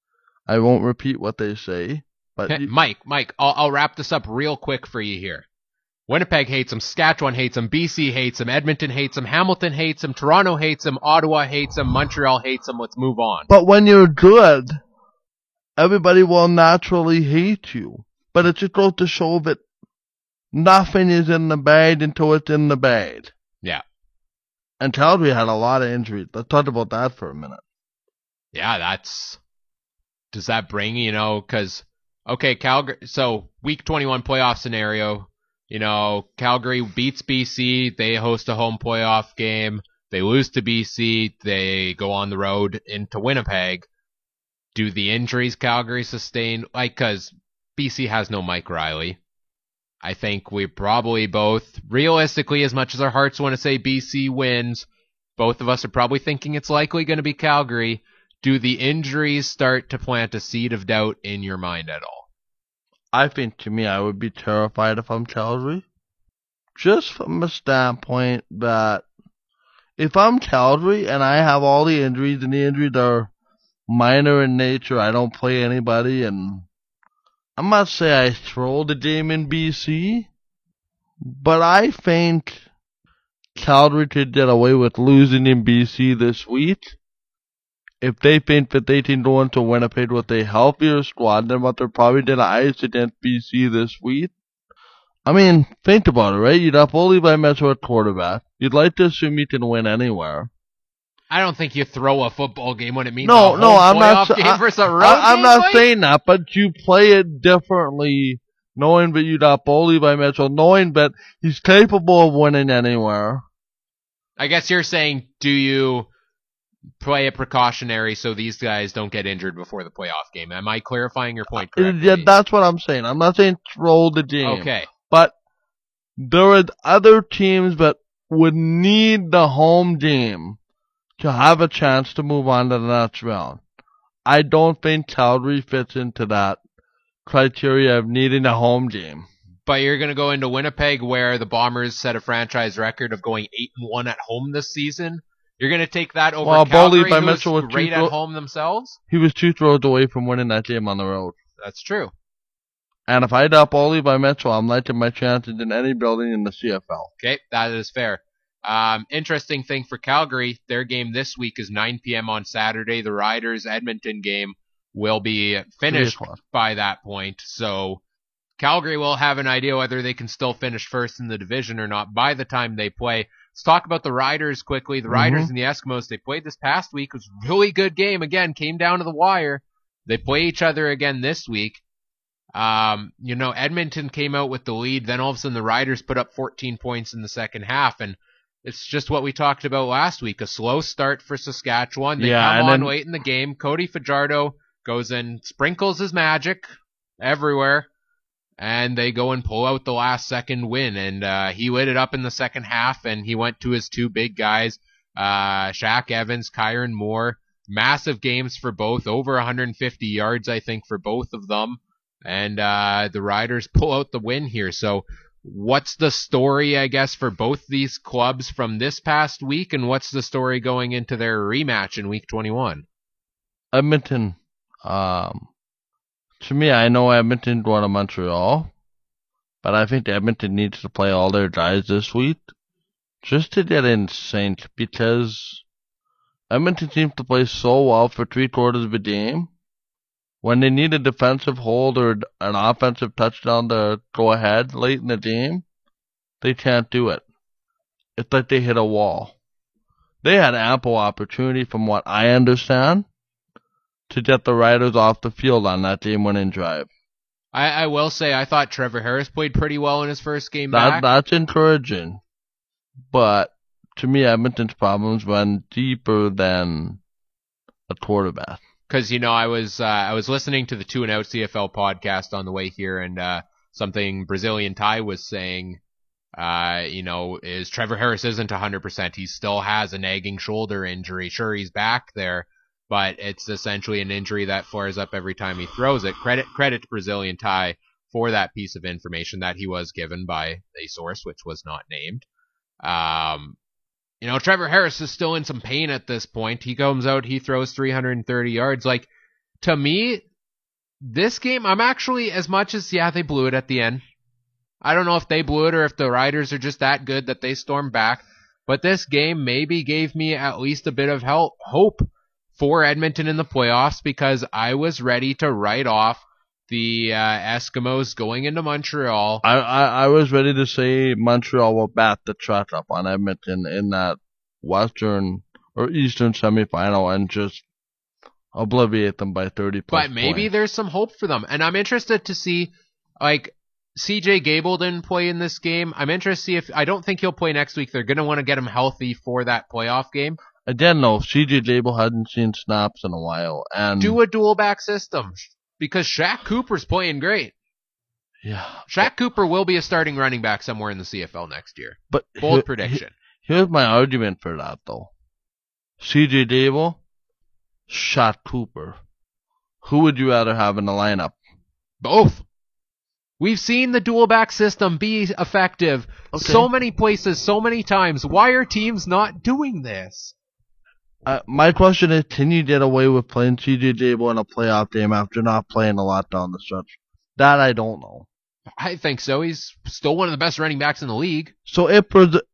I won't repeat what they say, But you-
Mike, Mike, I'll, I'll wrap this up real quick for you here. Winnipeg hates him, Saskatchewan hates him, BC hates him, Edmonton hates him, Hamilton hates him, Toronto hates him, Ottawa hates him, Montreal hates him. Let's move on.
but when you're good, everybody will naturally hate you. But it just goes to show that nothing is in the bag until it's in the bag.
Yeah.
And Calgary had a lot of injuries. Let's talk about that for a minute.
Yeah, that's. Does that bring you know? Because okay, Calgary. So week twenty one playoff scenario. You know, Calgary beats BC. They host a home playoff game. They lose to BC. They go on the road into Winnipeg. Do the injuries Calgary sustain like because BC has no Mike Reilly. I think we probably both, realistically, as much as our hearts want to say BC wins, both of us are probably thinking it's likely going to be Calgary do the injuries start to plant a seed of doubt in your mind at all?
I think to me, I would be terrified if I'm Calgary. Just from a standpoint that if I'm Calgary and I have all the injuries and the injuries are minor in nature, I don't play anybody and I'm not say I throw the game in BC, but I think Calgary could get away with losing in BC this week if they think that they can go into Winnipeg with a healthier squad than what they're probably going to ice against BC this week. I mean, think about it, right? You'd have only by Metro at quarterback. You'd like to assume you can win anywhere.
I don't think you throw a football game when it means
No,
a
no, I'm not.
playoff
sa-
versus a road
I, am not
Mike?
saying that, but you play it differently, knowing that you'd have Bo Levi Mitchell, knowing that he's capable of winning anywhere.
I guess you're saying, do you play it precautionary so these guys don't get injured before the playoff game? Am I clarifying your point uh, correctly?
Yeah, that's what I'm saying. I'm not saying throw the game.
okay.
but there are other teams that would need the home game to have a chance to move on to the next round. I don't think Calgary fits into that criteria of needing a home game.
But you're going to go into Winnipeg where the Bombers set a franchise record of going 8 and 1 at home this season. You're going to take that over
Well,
Calgary,
by Mitchell two
great at home themselves?
He was two throws away from winning that game on the road.
That's true.
And if I'd up Bo Levi Mitchell, I'm liking my chances in any building in the CFL.
Okay, that is fair. Um, interesting thing for Calgary, their game this week is 9 p.m. on Saturday. The Riders Edmonton game will be finished by that point. So Calgary will have an idea whether they can still finish first in the division or not by the time they play. Let's talk about the Riders quickly. The Riders
Mhm.
and the Eskimos, they played this past week. It was a really good game. Again, came down to the wire. They play each other again this week. Um, you know, Edmonton came out with the lead. Then all of a sudden the Riders put up 14 points in the second half. And it's just what we talked about last week. A slow start for Saskatchewan. They
Yeah,
come on
then-
late in the game. Cody Fajardo goes in, sprinkles his magic everywhere. And they go and pull out the last second win. And uh, he lit it up in the second half. And he went to his two big guys, uh, Shaq Evans, Kyran Moore. Massive games for both. Over 150 yards, I think, for both of them. And uh, the Riders pull out the win here. So, what's the story, I guess, for both these clubs from this past week? And what's the story going into their rematch in week 21?
Edmonton, um, to me, I know Edmonton going to Montreal, but I think Edmonton needs to play all their guys this week just to get in sync because Edmonton seems to play so well for three quarters of a game. When they need a defensive hold or an offensive touchdown to go ahead late in the game, they can't do it. It's like they hit a wall. They had ample opportunity, from what I understand, to get the Riders off the field on that game winning drive.
I, I will say, I thought Trevor Harris played pretty well in his first game
That
back.
that's encouraging. But to me Edmonton's problems run deeper than a quarterback.
Because you know I was uh, I was listening to the Two and Out CFL podcast on the way here, and uh, something Brazilian Ty was saying. Uh, you know, is Trevor Harris isn't 100%. He still has a nagging shoulder injury. Sure, he's back there, but it's essentially an injury that flares up every time he throws it. Credit credit to Brazilian Ty for that piece of information that he was given by a source, which was not named. Um, you know, Trevor Harris is still in some pain at this point. He comes out, he throws 330 yards. Like, to me, this game, I'm actually as much as yeah they blew it at the end. I don't know if they blew it or if the Riders are just that good that they stormed back. But this game maybe gave me at least a bit of help, hope for Edmonton in the playoffs because I was ready to write off the uh, Eskimos going into Montreal.
I, I, I was ready to say Montreal will bat the truck up on Edmonton in that Western or Eastern semifinal and just obliviate them by 30 plus
But maybe
points.
there's some hope for them. And I'm interested to see, like, CJ Gable didn't play in this game. I'm interested to see if, I don't think he'll play next week. They're going to want to get him healthy for that playoff game.
I didn't know CJ Gable hadn't seen snaps in a while, and
Do a dual back system because Shaq Cooper's playing great.
yeah,
Shaq Cooper will be a starting running back somewhere in the CFL next year.
but
Bold
here-
prediction.
Here's my argument for that, though. CJ Gable, Shaq Cooper. Who would you rather have in the lineup?
Both. We've seen the dual back system be effective
Okay.
so many places, so many times. Why are teams not doing this?
Uh, my question is, can you get away with playing CJ Gable in a playoff game after not playing a lot down the stretch? That I don't know.
I think so. He's still one of the best running backs in the league.
So if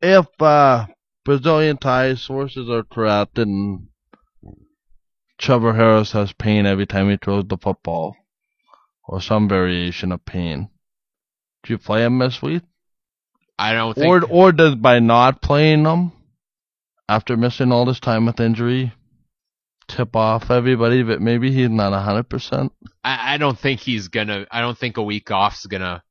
if uh, Brazilian ties sources are correct and Trevor Harris has pain every time he throws the football, or some variation of pain, do you play him this week?
I don't think.
Or or does by not playing him after missing all this time with injury tip off everybody that maybe he's not hundred percent?
I, I don't think he's gonna. I don't think a week off's gonna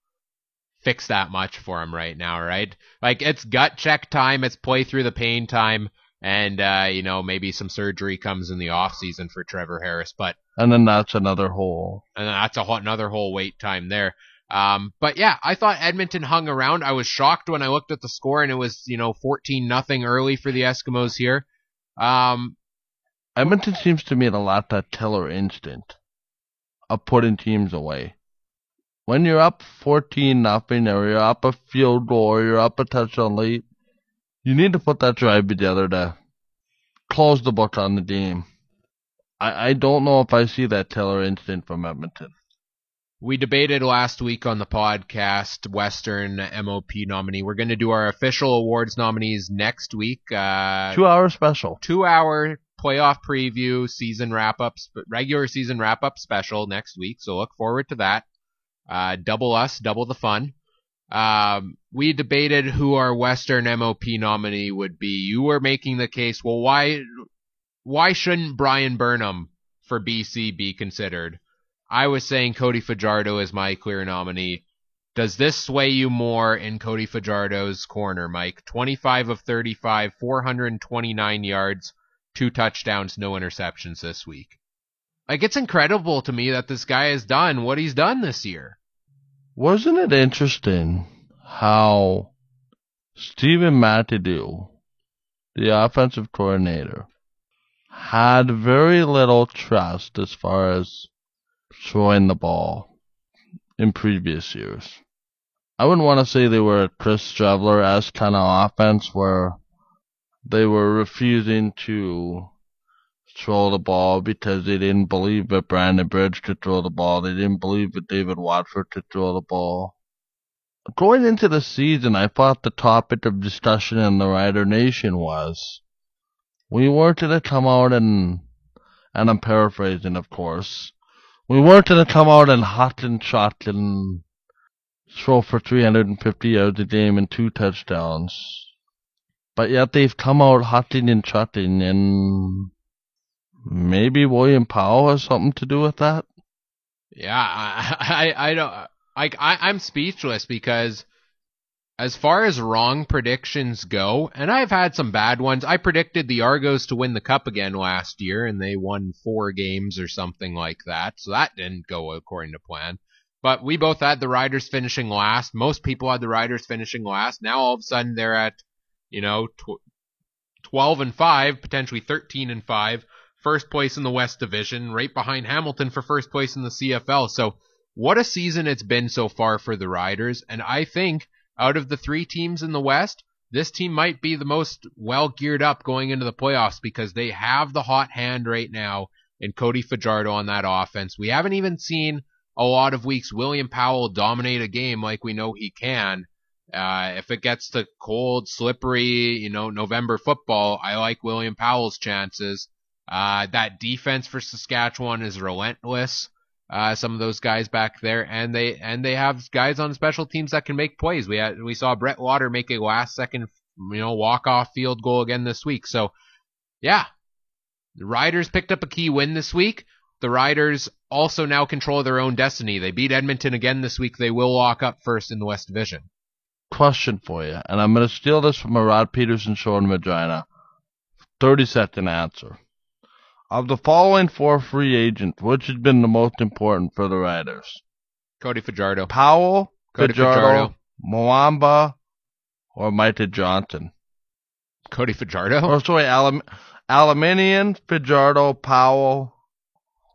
fix that much for him right now. Right? Like it's gut check time. It's play through the pain time. And uh, you know maybe some surgery comes in the off season for Trevor Harris, but
And then that's another hole.
and that's a whole, another whole wait time there. Um, but yeah, I thought Edmonton hung around. I was shocked when I looked at the score and it was you know fourteen nothing early for the Eskimos here. Um,
Edmonton seems to me to lot that killer instinct of putting teams away. When you're up fourteen nothing, or you're up a field goal, or you're up a touchdown late, you need to put that drive together to close the book on the game. I, I don't know if I see that killer instinct from Edmonton.
We debated last week on the podcast Western MOP nominee. We're going to do our official awards nominees next week. Uh,
Two hour special.
two hour playoff preview, season wrap up, regular season wrap up special next week. So look forward to that. Uh, double us, double the fun. Um, we debated who our Western MOP nominee would be. You were making the case, well, why, why shouldn't Bryan Burnham for BC be considered? I was saying Cody Fajardo is my clear nominee. Does this sway you more in Cody Fajardo's corner, Mike? 25 of 35, 429 yards, two touchdowns, no interceptions this week. Like, it's incredible to me that this guy has done what he's done this year.
Wasn't it interesting how Stephen McAdoo, the offensive coordinator, had very little trust as far as throwing the ball in previous years. I wouldn't want to say they were a Chris Streveler-esque kind of offense where they were refusing to throw the ball because they didn't believe that Brandon Bridge could throw the ball. They didn't believe that David Watford could throw the ball. Going into the season, I thought the topic of discussion in the Rider Nation was we going to come out and, and I'm paraphrasing, of course, we weren't going to come out and hot and shot and throw for 350 yards a game and two touchdowns. But yet they've come out hotting and trotting and maybe William Powell has something to do with that.
Yeah, I, I, I don't, like, I, I'm speechless because as far as wrong predictions go, and I've had some bad ones. I predicted the Argos to win the cup again last year, and they won four games or something like that. So that didn't go according to plan. But we both had the Riders finishing last. Most people had the Riders finishing last. Now all of a sudden they're at, you know, tw- 12 and 5, potentially 13 and 5, first place in the West Division, right behind Hamilton for first place in the CFL. So what a season it's been so far for the Riders. And I think out of the three teams in the West, this team might be the most well geared up going into the playoffs because they have the hot hand right now and Cody Fajardo on that offense. We haven't even seen a lot of weeks William Powell dominate a game like we know he can. Uh, if it gets to cold, slippery, you know, November football, I like William Powell's chances. Uh, that defense for Saskatchewan is relentless. Uh, some of those guys back there, and they and they have guys on special teams that can make plays. We had we saw Brett Lauther make a last second, you know, walk off field goal again this week. So, yeah, the Riders picked up a key win this week. The Riders also now control their own destiny. They beat Edmonton again this week. They will lock up first in the West Division.
Question for you, and I'm going to steal this from a Rod Pedersen show in Regina. 30 second answer. Of the following four free agents, which has been the most important for the Riders?
Cody Fajardo.
Powell,
Cody
Fajardo,
Fajardo.
Mwamba, or Micah Johnson?
Cody Fajardo?
Or sorry, Alam- Fajardo, Powell,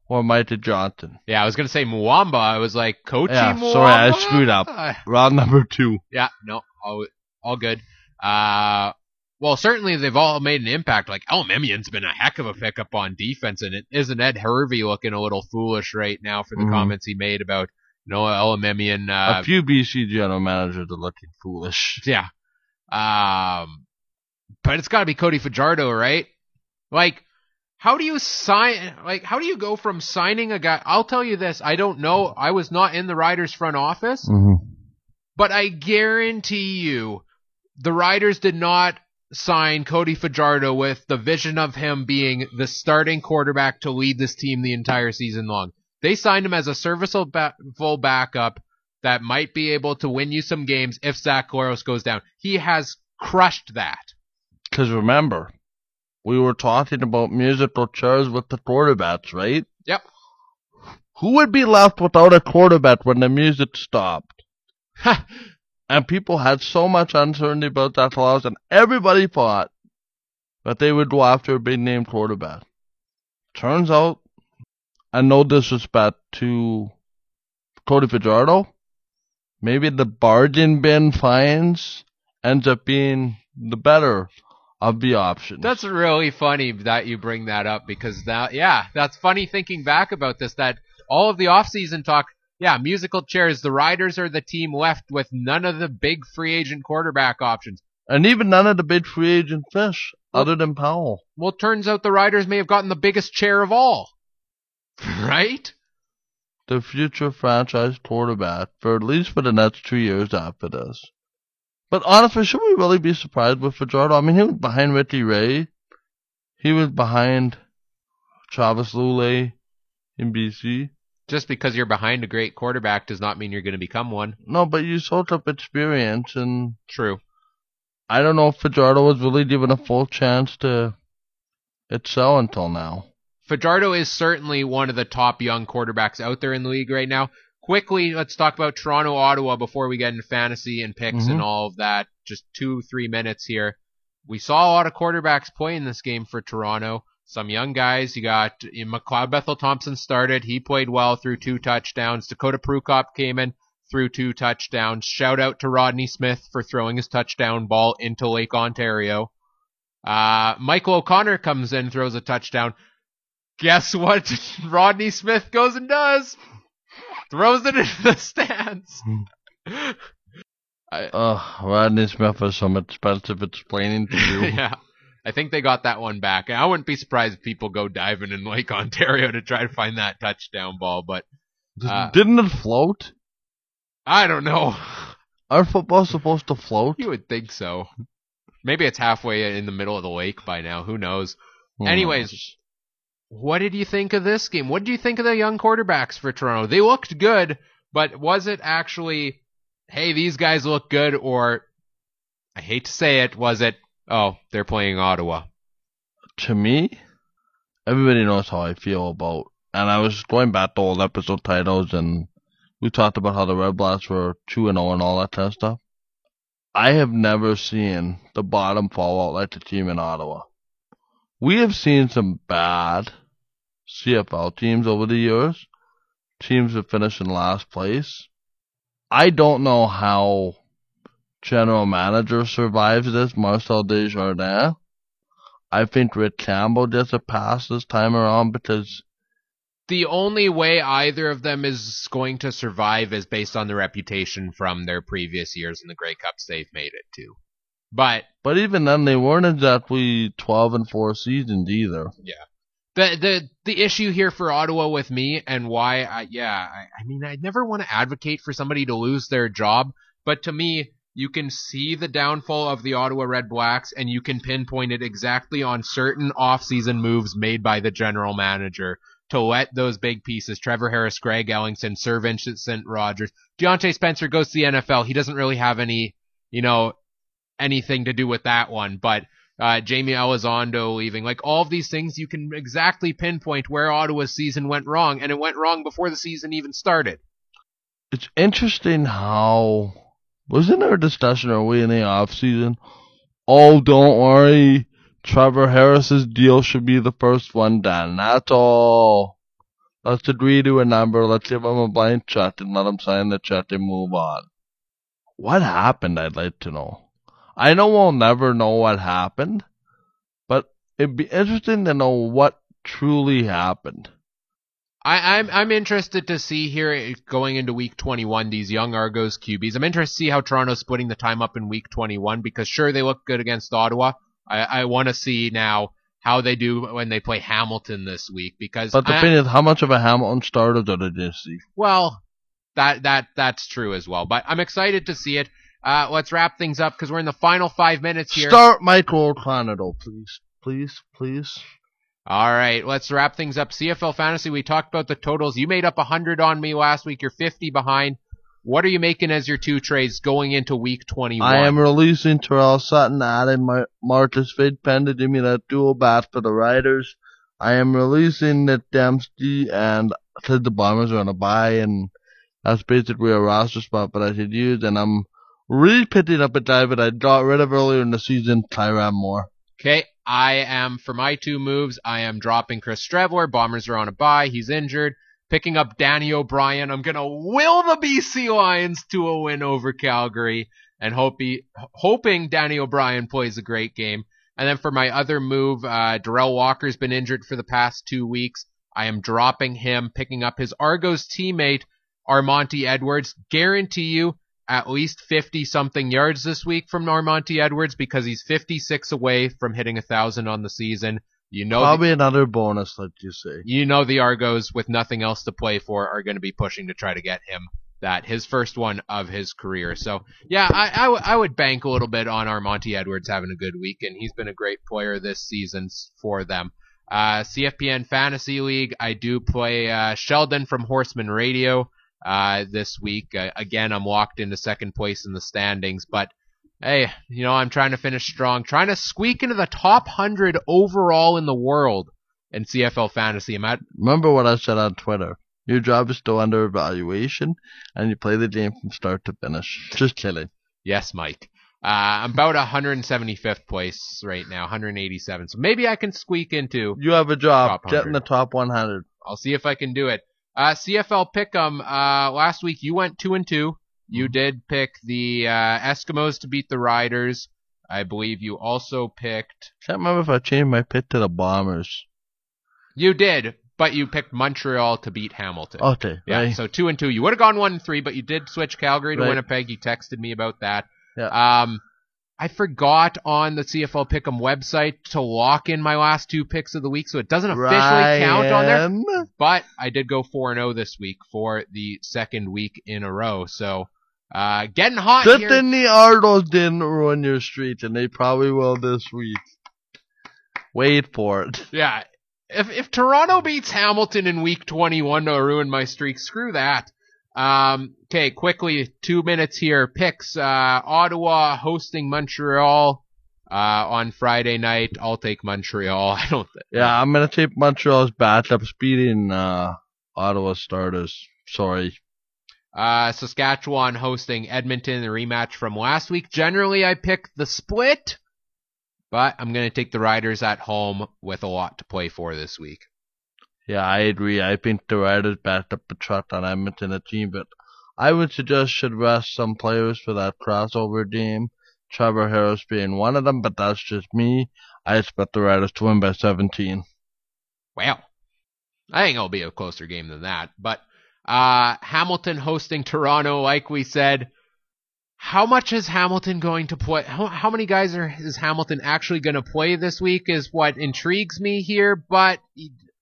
or Micah Johnson?
Yeah, I was gonna say Muamba. I was like, Coachy
Yeah, sorry, I screwed up. Round number two.
Yeah, no, all, all good. Uh, well, certainly they've all made an impact. Like Elimimian's been a heck of a pickup on defense, and it isn't Ed Hervey looking a little foolish right now for the
Mhm.
comments he made about you know Elimimian. Uh,
a few BC general managers are looking foolish.
yeah, um, but it's got to be Cody Fajardo, right? Like, how do you sign? Like, how do you go from signing a guy? I'll tell you this: I don't know. I was not in the Riders front office.
Mm-hmm.
But I guarantee you, the Riders did not sign Cody Fajardo with the vision of him being the starting quarterback to lead this team the entire season long. They signed him as a serviceable backup that might be able to win you some games if Zach Collaros goes down. He has crushed that.
Because remember, we were talking about musical chairs with the quarterbacks, right?
Yep.
Who would be left without a quarterback when the music stopped? And people had so much uncertainty about that clause, and everybody thought that they would go after a big name quarterback. Turns out, and no disrespect to Cody Fajardo, maybe the bargain bin finds ends up being the better of the options.
That's really funny that you bring that up because that, yeah, that's funny thinking back about this. That all of the offseason talk, yeah, musical chairs. The Riders are the team left with none of the big free agent quarterback options.
and even none of the big free agent fish, other than Powell.
Well, turns out the Riders may have gotten the biggest chair of all. right?
the future franchise quarterback for at least for the next two years after this. But honestly, should we really be surprised with Fajardo? I mean, he was behind Ricky Ray. He was behind Travis Lulay in BC.
Just because you're behind a great quarterback does not mean you're going to become one.
No, but you sold up experience, and
True.
I don't know if Fajardo was really given a full chance to excel until now.
Fajardo is certainly one of the top young quarterbacks out there in the league right now. Quickly, let's talk about Toronto, Ottawa before we get into fantasy and picks and
Mhm.
all of that. Just two, three minutes here. We saw a lot of quarterbacks play in this game for Toronto. Some young guys. You got McLeod Bethel Thompson started. He played well through two touchdowns. Dakota Prukop came in through two touchdowns. Shout out to Rodney Smith for throwing his touchdown ball into Lake Ontario. Uh, Michael O'Connor comes in, throws a touchdown. Guess what Rodney Smith goes and does? Throws it into the stands. I,
Ugh, Rodney Smith is some expensive explaining to do.
yeah. I think they got that one back. And I wouldn't be surprised if people go diving in Lake Ontario to try to find that touchdown ball, but Uh,
Didn't it float?
I don't know.
Are football supposed to float?
You would think so. Maybe it's halfway in the middle of the lake by now. Who knows?
Who
Anyways? What did you think of this game? What did you think of the young quarterbacks for Toronto? They looked good, but was it actually, hey, these guys look good, or I hate to say it, was it, oh, they're playing Ottawa?
to me, everybody knows how I feel about. And I was going back to old episode titles, and we talked about how the Red Blacks were two and zero and all that kind of stuff. I have never seen the bottom fall out like the team in Ottawa. We have seen some bad CFL teams over the years. Teams that finish in last place. I don't know how general manager survives this, Marcel Desjardins. I think Rick Campbell gets a pass this time around because
the only way either of them is going to survive is based on the reputation from their previous years in the Grey Cups they've made it to. But
But even then, they weren't exactly 12 and 4 seasons either. Yeah.
The the the issue here for Ottawa with me and why I yeah I, I mean I never want to advocate for somebody to lose their job, but to me you can see the downfall of the Ottawa Red Blacks and you can pinpoint it exactly on certain off-season moves made by the general manager to let those big pieces Trevor Harris, Greg Ellingson, Sir Vincent Rogers, Diontae Spencer goes to the NFL. He doesn't really have any you know anything to do with that one, but uh, Jaime Elizondo leaving. Like all of these things, you can exactly pinpoint where Ottawa's season went wrong, and it went wrong before the season even started.
It's interesting how. Wasn't there a discussion early in the off season? Oh, don't worry. Trevor Harris's deal should be the first one done. That's all. Let's agree to a number. Let's give him a blank check and let him sign the check and move on. What happened? I'd like to know. I know we'll never know what happened, but it'd be interesting to know what truly happened.
I, I'm I'm interested to see here going into week 21 these young Argos QBs. I'm interested to see how Toronto's splitting the time up in week 21 because sure they look good against Ottawa. I, I want to see now how they do when they play Hamilton this week because
But the
I-
thing is, how much of a Hamilton starter did just see?
Well, that that that's true as well. But I'm excited to see it. Uh, let's wrap things up because we're in the final five minutes here.
Start Michael O'Connor, please. Please, please.
All right, let's wrap things up. CFL fantasy. We talked about the totals. You made up 100 on me last week. You're 50 behind. What are you making as your two trades going into week 21?
I am releasing Tyrell Sutton, adding Mar- Marcus Thigpen to give me that dual bat for the Riders. I am releasing Nic Demski and said the Bombers are going to buy, and that's basically a roster spot that I should use. And I'm re-picking up a guy that I got rid of earlier in the season, Kyran Moore.
Okay, I am for my two moves. I am dropping Chris Streveler. Bombers are on a bye. He's injured. Picking up Danny O'Brien. I'm gonna will the BC Lions to a win over Calgary, and hope he, hoping Danny O'Brien plays a great game. And then for my other move, uh, Derel Walker's been injured for the past two weeks. I am dropping him, picking up his Argos teammate Armanti Edwards. Guarantee you at least 50 something yards this week from Armanti Edwards because he's 56 away from hitting a thousand on the season. You know, the,
Probably another bonus, like you say.
you know the Argos with nothing else to play for are going to be pushing to try to get him that his first one of his career. So yeah, I, I, w- I would bank a little bit on Armanti Edwards having a good week, and he's been a great player this season for them. Uh, CFPN Fantasy League, I do play uh, Sheldon from Horseman Radio uh, this week. Uh, again, I'm locked into second place in the standings, but hey, you know, I'm trying to finish strong, trying to squeak into the top 100 overall in the world in CFL Fantasy. I'm at
Remember what I said on Twitter. Your job is still under evaluation, and you play the game from start to finish. Just kidding.
Yes, Mike. Uh, I'm about 175th place right now, 187. So maybe I can squeak into.
You have a job.
Top
Get in the top 100.
I'll see if I can do it. Uh, CFL Pick'em. Uh, last week you went two and two. You did pick the uh, Eskimos to beat the Riders. I believe you also picked.
Can't remember if I changed my pick to the Bombers.
You did, but you picked Montreal to beat Hamilton.
Okay,
Yeah,
right.
so two and two. You would have gone one and three, but you did switch Calgary to
Right.
Winnipeg. You texted me about that.
Yeah.
Um, I forgot on the CFL Pick'em website to lock in my last two picks of the week, so it doesn't officially count on there. But I did go four and zero this week for the second week in a row. So uh, getting hot
Good
here.
thing the Argos didn't ruin your streak, and they probably will this week. Wait for it.
Yeah. If if Toronto beats Hamilton in week 21 to ruin my streak, screw that. Um, okay, quickly, two minutes here. Picks, uh, Ottawa hosting Montreal, uh, on Friday night. I'll take Montreal. I don't think.
Yeah, I'm gonna take Montreal's backups beating uh, Ottawa starters. Sorry.
Uh, Saskatchewan hosting Edmonton, the rematch from last week. Generally, I pick the split, but I'm going to take the Riders at home with a lot to play for this week.
Yeah, I agree. I think the Riders backed up the truck on Edmonton, a team, but I would suggest should rest some players for that crossover game. Trevor Harris being one of them, but that's just me. I expect the Riders to win by 17.
Well, I think it'll be a closer game than that. But uh, Hamilton hosting Toronto, like we said. How much is Hamilton going to play? How, how many guys are is Hamilton actually going to play this week? Is what intrigues me here. But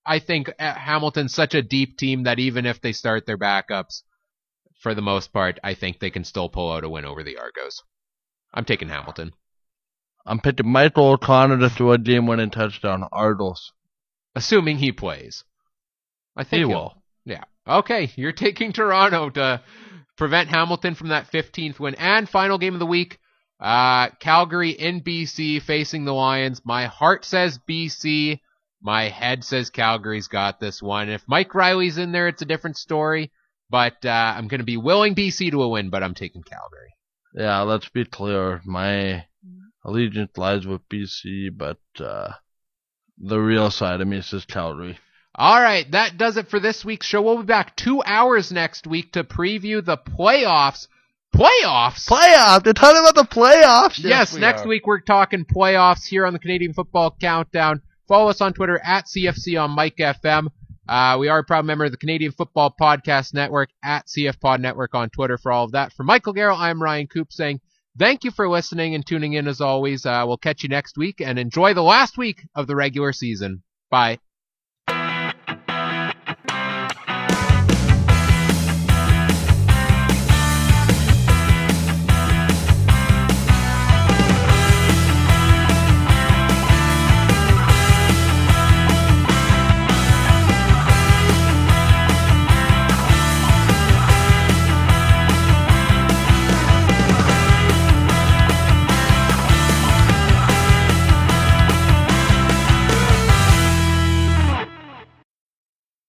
I think uh, Hamilton's such a deep team that even if they start their backups, for the most part, I think they can still pull out a win over the Argos. I'm taking Hamilton.
I'm picking Michael O'Connor to throw a game-winning touchdown. Argos.
Assuming he plays. I think
He will.
Yeah. Okay, you're taking Toronto to prevent Hamilton from that 15th win. And final game of the week, uh, Calgary in BC facing the Lions. My heart says BC. My head says Calgary's got this one. If Mike Reilly's in there, it's a different story. But uh, I'm going to be willing BC to a win, but I'm taking Calgary.
Yeah, let's be clear. My allegiance lies with BC, but uh, the real side of me says Calgary.
All right, that does it for this week's show. We'll be back two hours next week to preview the playoffs. Playoffs?
Playoffs. They're talking about the playoffs.
Yes,
we
next
are.
week we're talking playoffs here on the Canadian Football Countdown. Follow us on Twitter at CFC on Mike FM. Uh, we are a proud member of the Canadian Football Podcast Network at CF Pod Network on Twitter for all of that. For Michael Garrell, I'm Ryan Coop saying thank you for listening and tuning in as always. Uh, we'll catch you next week and enjoy the last week of the regular season. Bye.